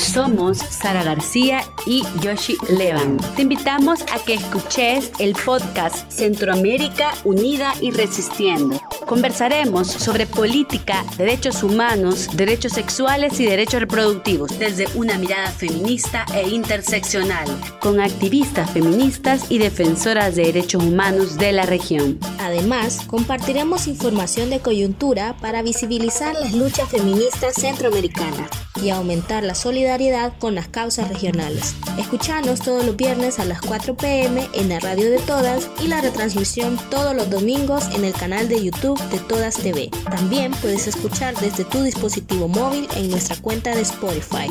Somos Sara García y Yoshi Levan. Te invitamos a que escuches el podcast Centroamérica Unida y Resistiendo. Conversaremos sobre política, derechos humanos, derechos sexuales y derechos reproductivos desde una mirada feminista e interseccional, con activistas feministas y defensoras de derechos humanos de la región. Además, compartiremos información de coyuntura para visibilizar las luchas feministas centroamericanas y aumentar la solidaridad con las causas regionales. Escuchanos todos los viernes a las 4 pm en la radio de Todas y la retransmisión todos los domingos en el canal de YouTube de Todas TV. También puedes escuchar desde tu dispositivo móvil en nuestra cuenta de Spotify.